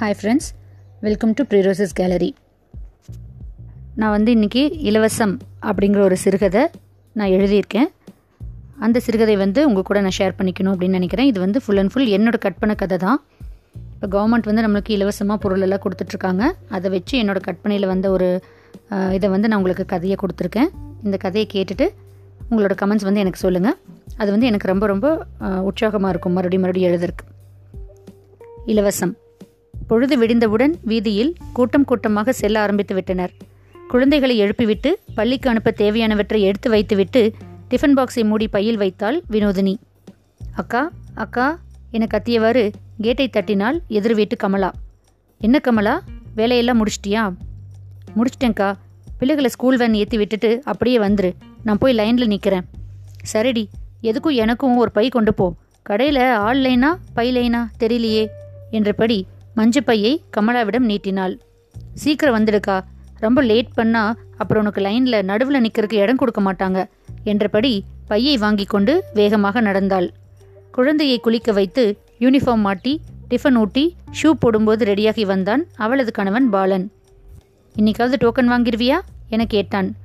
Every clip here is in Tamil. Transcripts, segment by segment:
ஹாய் ஃப்ரெண்ட்ஸ் வெல்கம் டு ப்ரீரோசஸ் கேலரி நான் வந்து இன்றைக்கி இலவசம் அப்படிங்கிற ஒரு சிறுகதை நான் எழுதியிருக்கேன். அந்த சிறுகதை வந்து உங்கள் கூட நான் ஷேர் பண்ணிக்கணும் அப்படின்னு நினைக்கிறேன். இது வந்து ஃபுல் அண்ட் ஃபுல் என்னோடய கற்பனை கதை தான். இப்போ கவர்மெண்ட் வந்து நம்மளுக்கு இலவசமாக பொருளெல்லாம் கொடுத்துட்ருக்காங்க. அதை வச்சு என்னோட கற்பனையில் வந்த ஒரு இதை வந்து நான் உங்களுக்கு கதையை கொடுத்துருக்கேன். இந்த கதையை கேட்டுட்டு உங்களோட கமெண்ட்ஸ் வந்து எனக்கு சொல்லுங்கள் அது வந்து எனக்கு ரொம்ப ரொம்ப உற்சாகமாக இருக்கும். மறுபடியும் மறுபடியும் எழுதுறதுக்கு. இலவசம். பொழுது விடிந்தவுடன் வீதியில் கூட்டம் கூட்டமாக செல்ல ஆரம்பித்து விட்டனர். குழந்தைகளை எழுப்பிவிட்டு பள்ளிக்கு அனுப்ப தேவையானவற்றை எடுத்து வைத்துவிட்டு டிஃபன் பாக்ஸை மூடி பையில் வைத்தாள் வினோதினி. அக்கா அக்கா என கத்தியவாறு கேட்டை தட்டினால் எதிர் வீட்டு கமலா. என்ன கமலா வேலையெல்லாம் முடிச்சிட்டியா? முடிச்சிட்டேன்க்கா. பிள்ளைகளை ஸ்கூல் வேன் ஏற்றி விட்டுட்டு அப்படியே வந்துரு. நான் போய் லைனில் நிற்கிறேன் சரிடி. எதுக்கும் எனக்கும் ஒரு பை கொண்டு போ. கடையில் ஆள் லைனா பை லைனா தெரியலையே என்றபடி மஞ்சப்பையை பையை கமலாவிடம் நீட்டினாள். சீக்கிரம் வந்துடுக்கா ரொம்ப லேட் பண்ணா அப்புறம் உனக்கு லைனில் நடுவில் நிற்கிறதுக்கு இடம் கொடுக்க மாட்டாங்க. என்றபடி பையை வாங்கி கொண்டு வேகமாக நடந்தாள். குழந்தையை குளிக்க வைத்து யூனிஃபார்ம் மாட்டி டிஃபன் ஊட்டி ஷூ போடும்போது ரெடியாகி வந்தான் அவளது கணவன் பாலன். இன்னைக்காவது டோக்கன் வாங்கிருவியா? என கேட்டான்.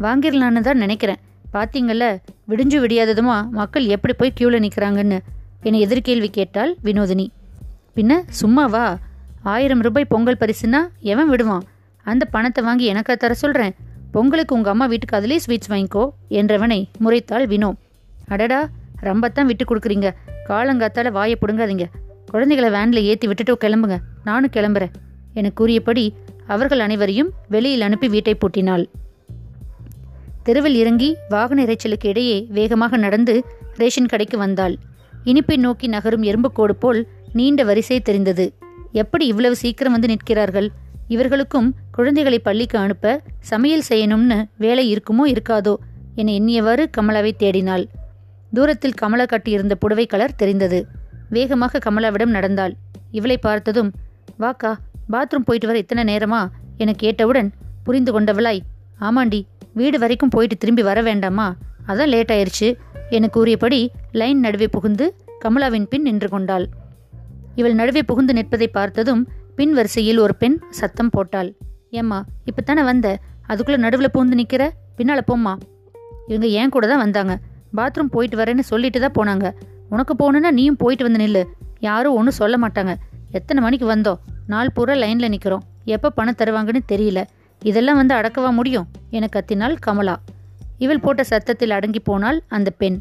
வாங்கிடலான்னு தான் நினைக்கிறேன். பாத்தீங்கல்ல விடிஞ்சு விடியாததுமா மக்கள் எப்படி போய் கியூவில் நிற்கிறாங்கன்னு என எதிர்கேள்வி கேட்டாள் வினோதினி. பின்ன சும்மாவா? ஆயிரம் ரூபாய் பொங்கல் பரிசுனா எவன் விடுவான்? அந்த பணத்தை வாங்கி எனக்கா தர சொல்கிறேன் பொங்கலுக்கு உங்கள் அம்மா வீட்டுக்கு அதிலே ஸ்வீட்ஸ் வாங்கிக்கோ என்றவனை முறைத்தாள் வினோ. அடடா ரம்பத்தான் விட்டு கொடுக்குறீங்க. காலங்காத்தால வாயை பிடுங்காதீங்க. குழந்தைகளை வேனில் ஏற்றி விட்டுட்டு கிளம்புங்க. நானும் கிளம்புறேன். என கூறியபடி அவர்கள் அனைவரையும் வெளியில் அனுப்பி வீட்டை பூட்டினாள். தெருவில் இறங்கி வாகன இறைச்சலுக்கு இடையே வேகமாக நடந்து ரேஷன் கடைக்கு வந்தாள். இனிப்பை நோக்கி நகரும் எறும்புக்கோடு போல் நீண்ட வரிசை தெரிந்தது. எப்படி இவ்வளவு சீக்கிரம் வந்து நிற்கிறார்கள்? இவர்களுக்கும் குழந்தைகளை பள்ளிக்கு அனுப்ப சமையல் செய்யணும்னு வேலை இருக்குமோ இருக்காதோ என எண்ணியவாறு கமலாவை தேடினாள். தூரத்தில் கமலா கட்டியிருந்த புடவை கலர் தெரிந்தது. வேகமாக கமலாவிடம் நடந்தாள். இவளை பார்த்ததும் வாக்கா பாத்ரூம் போயிட்டு வர இத்தனை நேரமா? என கேட்டவுடன் புரிந்து கொண்டவளாய் ஆமாண்டி வீடு வரைக்கும் போயிட்டு திரும்பி வர வேண்டாமா? அதான் லேட் ஆயிடுச்சு என கூறியபடி லைன் நடுவே புகுந்து கமலாவின் பின் நின்று கொண்டாள். இவள் நடுவே புகுந்து நிற்பதை பார்த்ததும் பின் வரிசையில் ஒரு பெண் சத்தம் போட்டாள். ஏம்மா இப்பத்தானே வந்த? அதுக்குள்ளே நடுவில் புகுந்து நிற்கிற பின்னால் போம்மா. இவங்க ஏன் கூட தான் வந்தாங்க? பாத்ரூம் போயிட்டு வரேன்னு சொல்லிட்டு தான் போனாங்க. உனக்கு போகணுன்னா நீயும் போயிட்டு வந்து நில்லு. யாரும் ஒன்றும் சொல்ல மாட்டாங்க. எத்தனை மணிக்கு வந்தோம்? நாள் பூரா லைனில் நிற்கிறோம் எப்போ பணம் தருவாங்கன்னு தெரியல. இதெல்லாம் வந்து அடக்கவா முடியும் என கத்தினாள் கமலா. இவள் போட்ட சத்தத்தில் அடங்கி போனாள் அந்த பெண்.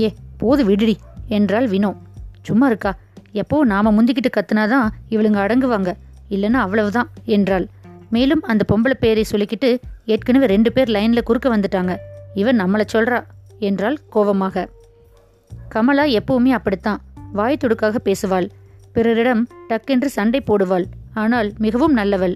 ஏ போது விடுடி என்றாள் வினோ. சும்மா இருக்கா? எப்போ நாம முந்திக்கிட்டு கத்துனாதான் இவளுங்க அடங்குவாங்க. இல்லைன்னா அவ்வளவுதான் என்றாள். மேலும் அந்த பொம்பளை பேரை சொல்லிக்கிட்டு ஏற்கனவே ரெண்டு பேர் லைன்ல குறுக்க வந்துட்டாங்க. இவன் நம்மளை சொல்றா என்றாள் கோவமாக கமலா எப்பவுமே அப்படித்தான் வாய் துடுக்காக பேசுவாள். பிறரிடம் டக்கென்று சண்டை போடுவாள் ஆனால் மிகவும் நல்லவள்.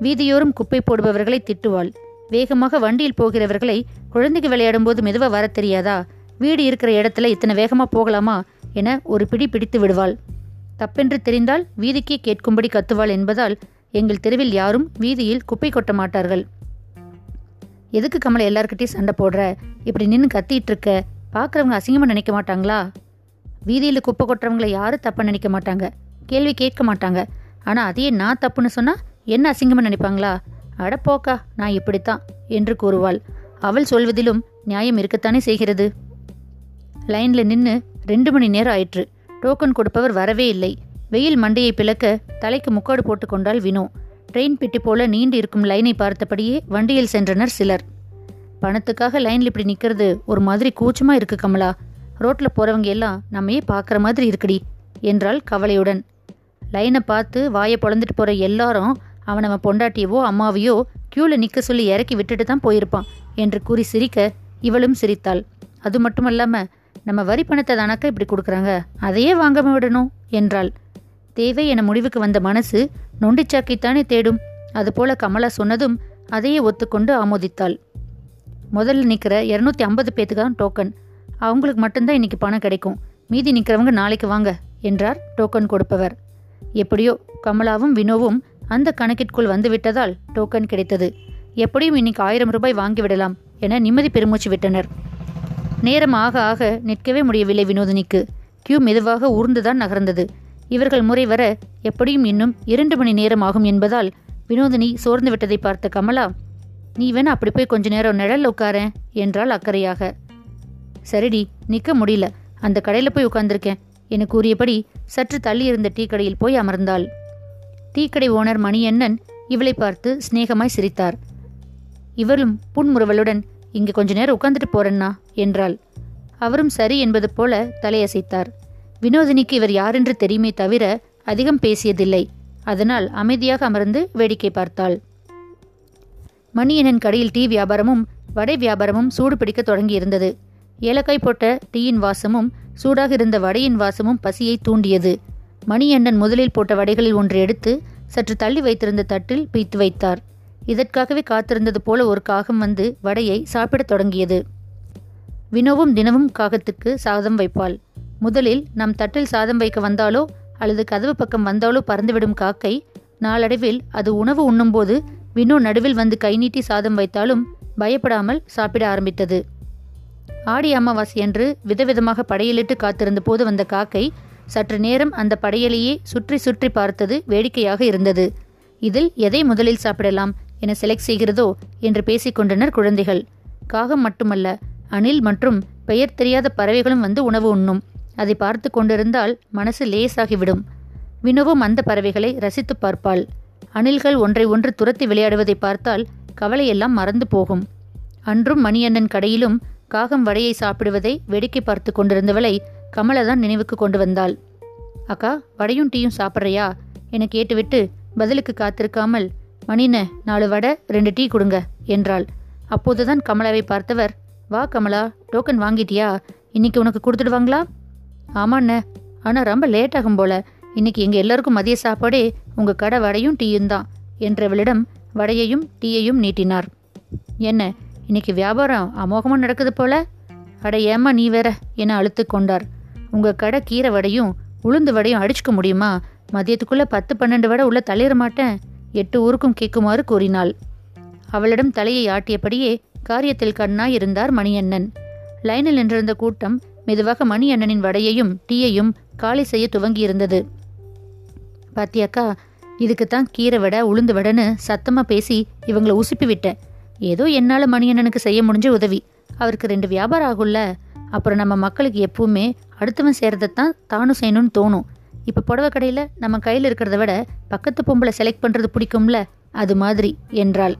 வீதியோரம் குப்பை போடுபவர்களை திட்டுவாள். வேகமாக வண்டியில் போகிறவர்களை குழந்தைக்கு விளையாடும் போது மெதுவாக வரத் தெரியாதா? வீடு இருக்கிற இடத்துல இத்தனை வேகமாக போகலாமா? என ஒரு பிடி பிடித்து விடுவாள். தப்பென்று தெரிந்தால் வீதிக்கே கேட்கும்படி கத்துவாள் என்பதால் எங்கள் தெருவில் யாரும் வீதியில் குப்பை கொட்ட மாட்டார்கள். எதுக்கு கமலை எல்லார்கிட்டயும் சண்டை போடுற? இப்படி நின்று கத்திட்டு இருக்க பார்க்குறவங்க அசிங்கமாக நினைக்க மாட்டாங்களா? வீதியில் குப்பை கொட்டுறவங்களை யாரும் தப்பாக நினைக்க மாட்டாங்க. கேள்வி கேட்க மாட்டாங்க. ஆனால் அதையே நான் தப்புன்னு சொன்னால் என்ன அசிங்கமாக நினைப்பாங்களா? அட போக்கா நான் இப்படித்தான் என்று கூறுவாள். அவள் சொல்வதிலும் நியாயம் இருக்கத்தானே செய்கிறது? லைனில் நின்று ரெண்டு மணி நேரம் ஆயிற்று. டோக்கன் கொடுப்பவர் வரவே இல்லை. வெயில் மண்டையை பிளக்க தலைக்கு முக்காடு போட்டு வினோ. ட்ரெயின் பிட்டி போல நீண்டு இருக்கும் லைனை பார்த்தபடியே வண்டியில் சென்றனர் சிலர். பணத்துக்காக லைன்ல இப்படி நிற்கிறது ஒரு மாதிரி கூச்சமாக இருக்கு கமலா. ரோட்டில் போகிறவங்க எல்லாம் நம்மையே பார்க்குற மாதிரி இருக்குடி என்றாள் கவலையுடன். லைனை பார்த்து வாயை பொழந்துட்டு போகிற எல்லாரும் அவன் நம்ம பொண்டாட்டியவோ அம்மாவையோ க்யூவில் நிற்க சொல்லி இறக்கி விட்டுட்டு தான் போயிருப்பான் என்று கூறி சிரிக்க இவளும் சிரித்தாள். அது மட்டுமல்லாமல் நம்ம வரி பணத்தை தானக்கா இப்படி கொடுக்குறாங்க. அதையே வாங்காம விடணும் என்றாள். தேவை என முடிவுக்கு வந்த மனசு நொண்டிச்சாக்கைத்தானே தேடும். அதுபோல கமலா சொன்னதும் அதையே ஒத்துக்கொண்டு ஆமோதித்தாள். முதல்ல நிற்கிற இரநூத்தி ஐம்பது பேத்துக்கு தான் டோக்கன் அவங்களுக்கு மட்டும்தான் இன்னைக்கு பணம் கிடைக்கும். மீதி நிற்கிறவங்க நாளைக்கு வாங்க என்றார் டோக்கன் கொடுப்பவர். எப்படியோ கமலாவும் வினோவும் அந்த கணக்கிற்குள் வந்துவிட்டதால் டோக்கன் கிடைத்தது. எப்படியும் இன்னைக்கு ஆயிரம் ரூபாய் வாங்கிவிடலாம் என நிம்மதி பெருமூச்சு விட்டனர். நேரம் ஆக ஆக நிற்கவே முடியவில்லை வினோதினிக்கு. கியூ மெதுவாக ஊர்ந்துதான் நகர்ந்தது. இவர்கள் முறை வர எப்படியும் இன்னும் இரண்டு மணி நேரம் ஆகும் என்பதால் வினோதினி சோர்ந்து விட்டதை பார்த்த கமலா நீ வேணா அப்படி போய் கொஞ்ச நேரம் நிழல் உட்கார என்றாள் அக்கறையாக. சரிடி நிற்க முடியல. அந்த கடையில் போய் உட்கார்ந்திருக்கேன். என கூறியபடி சற்று தள்ளி இருந்த டீ கடையில் போய் அமர்ந்தாள். டீக்கடை ஓனர் மணியண்ணன் இவளை பார்த்து சிநேகமாய் சிரித்தார். இவளும் புன்முறுவலுடன் இங்கே கொஞ்ச நேரம் உட்காந்துட்டு போறேன்னா? என்றாள். அவரும் சரி என்பது போல தலையசைத்தார். வினோதினிக்கு இவர் யாரென்று தெரியுமே தவிர அதிகம் பேசியதில்லை. அதனால் அமைதியாக அமர்ந்து வேடிக்கை பார்த்தாள். மணியனன் கடையில் டீ வியாபாரமும் வடை வியாபாரமும் சூடு பிடிக்க தொடங்கியிருந்தது ஏலக்காய் போட்ட டீயின் வாசமும் சூடாக இருந்த வடையின் வாசமும் பசியை தூண்டியது. மணியண்ணன் முதலில் போட்ட வடைகளில் ஒன்று எடுத்து சற்று தள்ளி வைத்திருந்த தட்டில் பீத்து வைத்தார். இதற்காகவே காத்திருந்தது போல ஒரு காகம் வந்து வடையை சாப்பிடத் தொடங்கியது. வினோவும் தினமும் காகத்துக்கு சாதம் வைப்பாள். முதலில் நம் தட்டில் சாதம் வைக்க வந்தாலோ அல்லது கதவு பக்கம் வந்தாலோ பறந்துவிடும் காக்கை நாளடைவில் அது உணவு உண்ணும்போது வினோ நடுவில் வந்து கை நீட்டி சாதம் வைத்தாலும் பயப்படாமல் சாப்பிட ஆரம்பித்தது. ஆடி அமாவாசை என்று விதவிதமாக படையலிட்டு காத்திருந்த போது வந்த காக்கை சற்று நேரம் அந்த படையலையே சுற்றி சுற்றி பார்த்தது வேடிக்கையாக இருந்தது. இதில் எதை முதலில் சாப்பிடலாம்? என செலக்ட் செய்கிறதோ என்று பேசிக்கொண்டனர் குழந்தைகள். காகம் மட்டுமல்ல அணில் மற்றும் பெயர் தெரியாத பறவைகளும் வந்து உணவு உண்ணும். அதை பார்த்து கொண்டிருந்தால் மனசு லேசாகிவிடும். வினவும் அந்த பறவைகளை ரசித்து பார்ப்பாள். அணில்கள் ஒன்றை ஒன்று துரத்தி விளையாடுவதை பார்த்தால் கவலையெல்லாம் மறந்து போகும். அன்றும் மணியண்ணன் கடையிலும் காகம் வடையை சாப்பிடுவதை வேடிக்கை பார்த்து கொண்டிருந்தவளை கமலதான் நினைவுக்கு கொண்டு வந்தாள். அக்கா வடையும் டீயும் சாப்பிட்றியா? என கேட்டுவிட்டு பதிலுக்கு காத்திருக்காமல் மணின நாலு வடை ரெண்டு டீ கொடுங்க என்றாள். அப்போதுதான் கமலாவை பார்த்தவர் வா கமலா டோக்கன் வாங்கிட்டியா? இன்னைக்கு உனக்கு கொடுத்துடுவாங்களா? ஆமாண்ண ஆனால் ரொம்ப லேட் ஆகும் போல. இன்னைக்கு எங்கள் எல்லாருக்கும் மதிய சாப்பாடே உங்கள் கடை வடையும் டீயும் தான் என்றவளிடம் வடையையும் டீயையும் நீட்டினார். என்ன இன்னைக்கு வியாபாரம் அமோகமாக நடக்குது போல? அட ஏம்மா நீ வேற? என அழுத்து கொண்டார். உங்கள் கடை கீரை வடையும் உளுந்து வடையும் அடிச்சுக்க முடியுமா? மதியத்துக்குள்ளே பத்து பன்னெண்டு வடை உள்ள தள்ளிட மாட்டேன். எட்டு ஊருக்கும் கேட்குமாறு கூறினாள். அவளிடம் தலையை ஆட்டியபடியே காரியத்தில் கண்ணாய் இருந்தார் மணியண்ணன். லைனில் நின்றிருந்த கூட்டம் மெதுவாக மணியண்ணனின் வடையையும் டீயையும் காலி செய்ய துவங்கியிருந்தது. பாத்தியாக்கா இதுக்குத்தான் கீரை வட உளுந்து வடைன்னு சத்தமா பேசி இவங்களை உசுப்பி விட்டேன். ஏதோ என்னால மணியண்ணனுக்கு செய்ய முடிஞ்ச உதவி. அவருக்கு ரெண்டு வியாபாரம் ஆகும்ல. அப்புறம் நம்ம மக்களுக்கு எப்பவுமே அடுத்தவன் சேர்றதைத்தான் தானும் செய்யணும்னு தோணும். இப்போ புடவை கடையில் நம்ம கையில் இருக்கிறத விட பக்கத்து பொம்பளை செலக்ட் பண்ணுறது பிடிக்கும்ல? அது மாதிரி என்றாள்.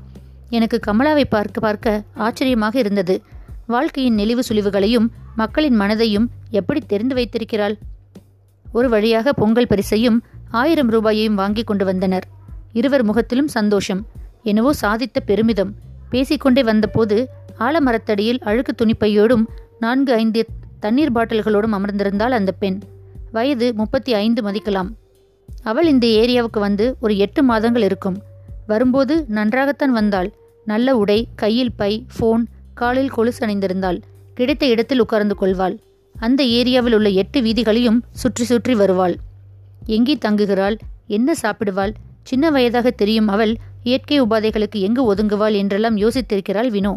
எனக்கு கமலாவை பார்க்க பார்க்க ஆச்சரியமாக இருந்தது. வாழ்க்கையின் நெளிவு சுழிவுகளையும் மக்களின் மனதையும் எப்படி தெரிந்து வைத்திருக்கிறாள்? ஒரு வழியாக பொங்கல் பரிசையும் ஆயிரம் ரூபாயையும் வாங்கி கொண்டு வந்தனர். இருவர் முகத்திலும் சந்தோஷம் என்னவோ சாதித்த பெருமிதம். பேசிக்கொண்டே வந்தபோது ஆலமரத்தடியில் அழுக்கு துணிப்பையோடும் நான்கு ஐந்து தண்ணீர் பாட்டில்களோடும் அமர்ந்திருந்தாள் அந்த பெண். வயது முப்பத்தி ஐந்து மதிக்கலாம். அவள் இந்த ஏரியாவுக்கு வந்து ஒரு எட்டு மாதங்கள் இருக்கும். வரும்போது நன்றாகத்தான் வந்தாள். நல்ல உடை கையில் பை ஃபோன் காலில் கொலுசு அணிந்திருந்தாள். கிடைத்த இடத்தில் உட்கார்ந்து கொள்வாள். அந்த ஏரியாவில் உள்ள எட்டு வீதிகளையும் சுற்றி சுற்றி வருவாள். எங்கே தங்குகிறாள்? என்ன சாப்பிடுவாள்? சின்ன வயதாக தெரியும் அவள் இயற்கை உபாதைகளுக்கு எங்கு ஒதுங்குவாள் என்றெல்லாம் யோசித்திருக்கிறாள் வினோ.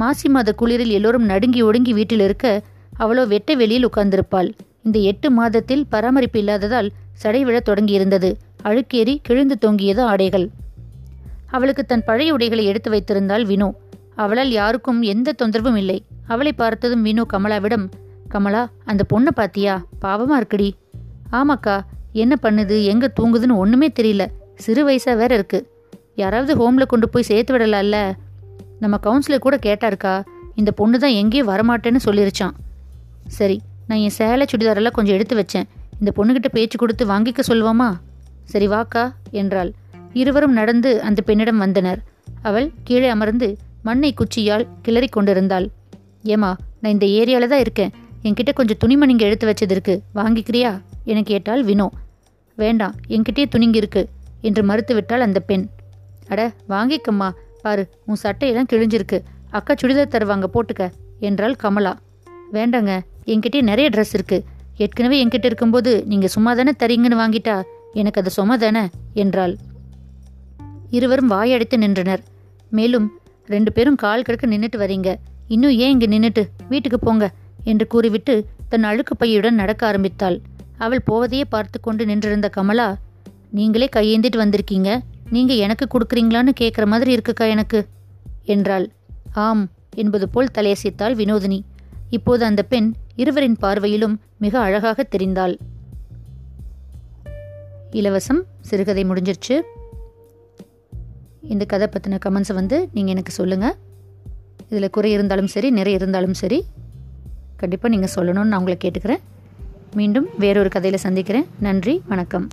மாசி மாத குளிரில் எல்லோரும் நடுங்கி ஒடுங்கி வீட்டில் இருக்க அவளோ வெட்ட வெளியில் உட்கார்ந்திருப்பாள். இந்த எட்டு மாதத்தில் பராமரிப்பு இல்லாததால் சடை விழத் தொடங்கியிருந்தது. அழுக்கேறி கிழிந்து தொங்கியது ஆடைகள். அவளுக்கு தன் பழைய உடைகளை எடுத்து வைத்திருந்தாள் வினோ. அவளால் யாருக்கும் எந்த தொந்தரவும் இல்லை. அவளை பார்த்ததும் வினோ கமலாவிடம் கமலா அந்த பொண்ணை பாத்தியா பாவமா இருக்குடி. ஆமாக்கா என்ன பண்ணுது? எங்க தூங்குதுன்னு ஒண்ணுமே தெரியல. சிறு வயசா வேற இருக்கு. யாராவது ஹோம்ல கொண்டு போய் சேர்த்து விடலாம்ல. நம்ம கவுன்சிலர் கூட கேட்டாருக்கா. இந்த பொண்ணு தான் எங்கேயும் வரமாட்டேன்னு சொல்லிருச்சான் சரி நான் என் சேலை சுடிதாரெல்லாம் கொஞ்சம் எடுத்து வச்சேன். இந்த பொண்ணுகிட்ட பேச்சு கொடுத்து வாங்கிக்க சொல்லுவாமா? சரி வாக்கா என்றாள். இருவரும் நடந்து அந்த பெண்ணிடம் வந்தனர். அவள் கீழே அமர்ந்து மண்ணை குச்சியால் கிளறி கொண்டிருந்தாள். ஏமா நான் இந்த ஏரியால தான் இருக்கேன். என்கிட்ட கொஞ்சம் துணிமணிங்க எடுத்து வச்சது இருக்கு வாங்கிக்கிறியா? என கேட்டாள் வினோ. வேண்டாம் என்கிட்டயே துணிங்க இருக்கு என்று மறுத்துவிட்டாள் அந்த பெண். அட வாங்கிக்கம்மா. பாரு உன் சட்டையெல்லாம் கிழிஞ்சிருக்கு. அக்கா சுடிதார் தருவாங்க போட்டுக்க என்றாள் கமலா. வேண்டாங்க என்கிட்டயே நிறைய ட்ரெஸ் இருக்கு. ஏற்கனவே என்கிட்ட இருக்கும்போது நீங்க சும்மா தானே தரீங்கன்னு வாங்கிட்டா எனக்கு அது சும தானே? என்றாள். இருவரும் வாயடைத்து நின்றனர். மேலும் ரெண்டு பேரும் கால் கிடக்க நின்றுட்டு வரீங்க. இன்னும் ஏன் இங்கே நின்றுட்டு வீட்டுக்கு போங்க என்று கூறிவிட்டு தன் அழுக்கு பையுடன் நடக்க ஆரம்பித்தாள். அவள் போவதையே பார்த்து கொண்டு நின்றிருந்த கமலா நீங்களே கையேந்திட்டு வந்திருக்கீங்க. நீங்க எனக்கு கொடுக்குறீங்களான்னு கேட்குற மாதிரி இருக்குக்கா எனக்கு? என்றாள். ஆம் என்பது போல் தலையசைத்தாள் வினோதினி. இப்போது அந்த பெண் இருவரின் பார்வையிலும் மிக அழகாக தெரிந்தாள். இலவசம் சிறுகதை முடிஞ்சிருச்சு. இந்த கதை பற்றின கமெண்ட்ஸை வந்து நீங்கள் எனக்கு சொல்லுங்கள் இதில் குறை இருந்தாலும் சரி நிறைய இருந்தாலும் சரி கண்டிப்பாக நீங்கள் சொல்லணும்னு நான் உங்களை கேட்டுக்கிறேன். மீண்டும் வேறொரு கதையில் சந்திக்கிறேன். நன்றி வணக்கம்.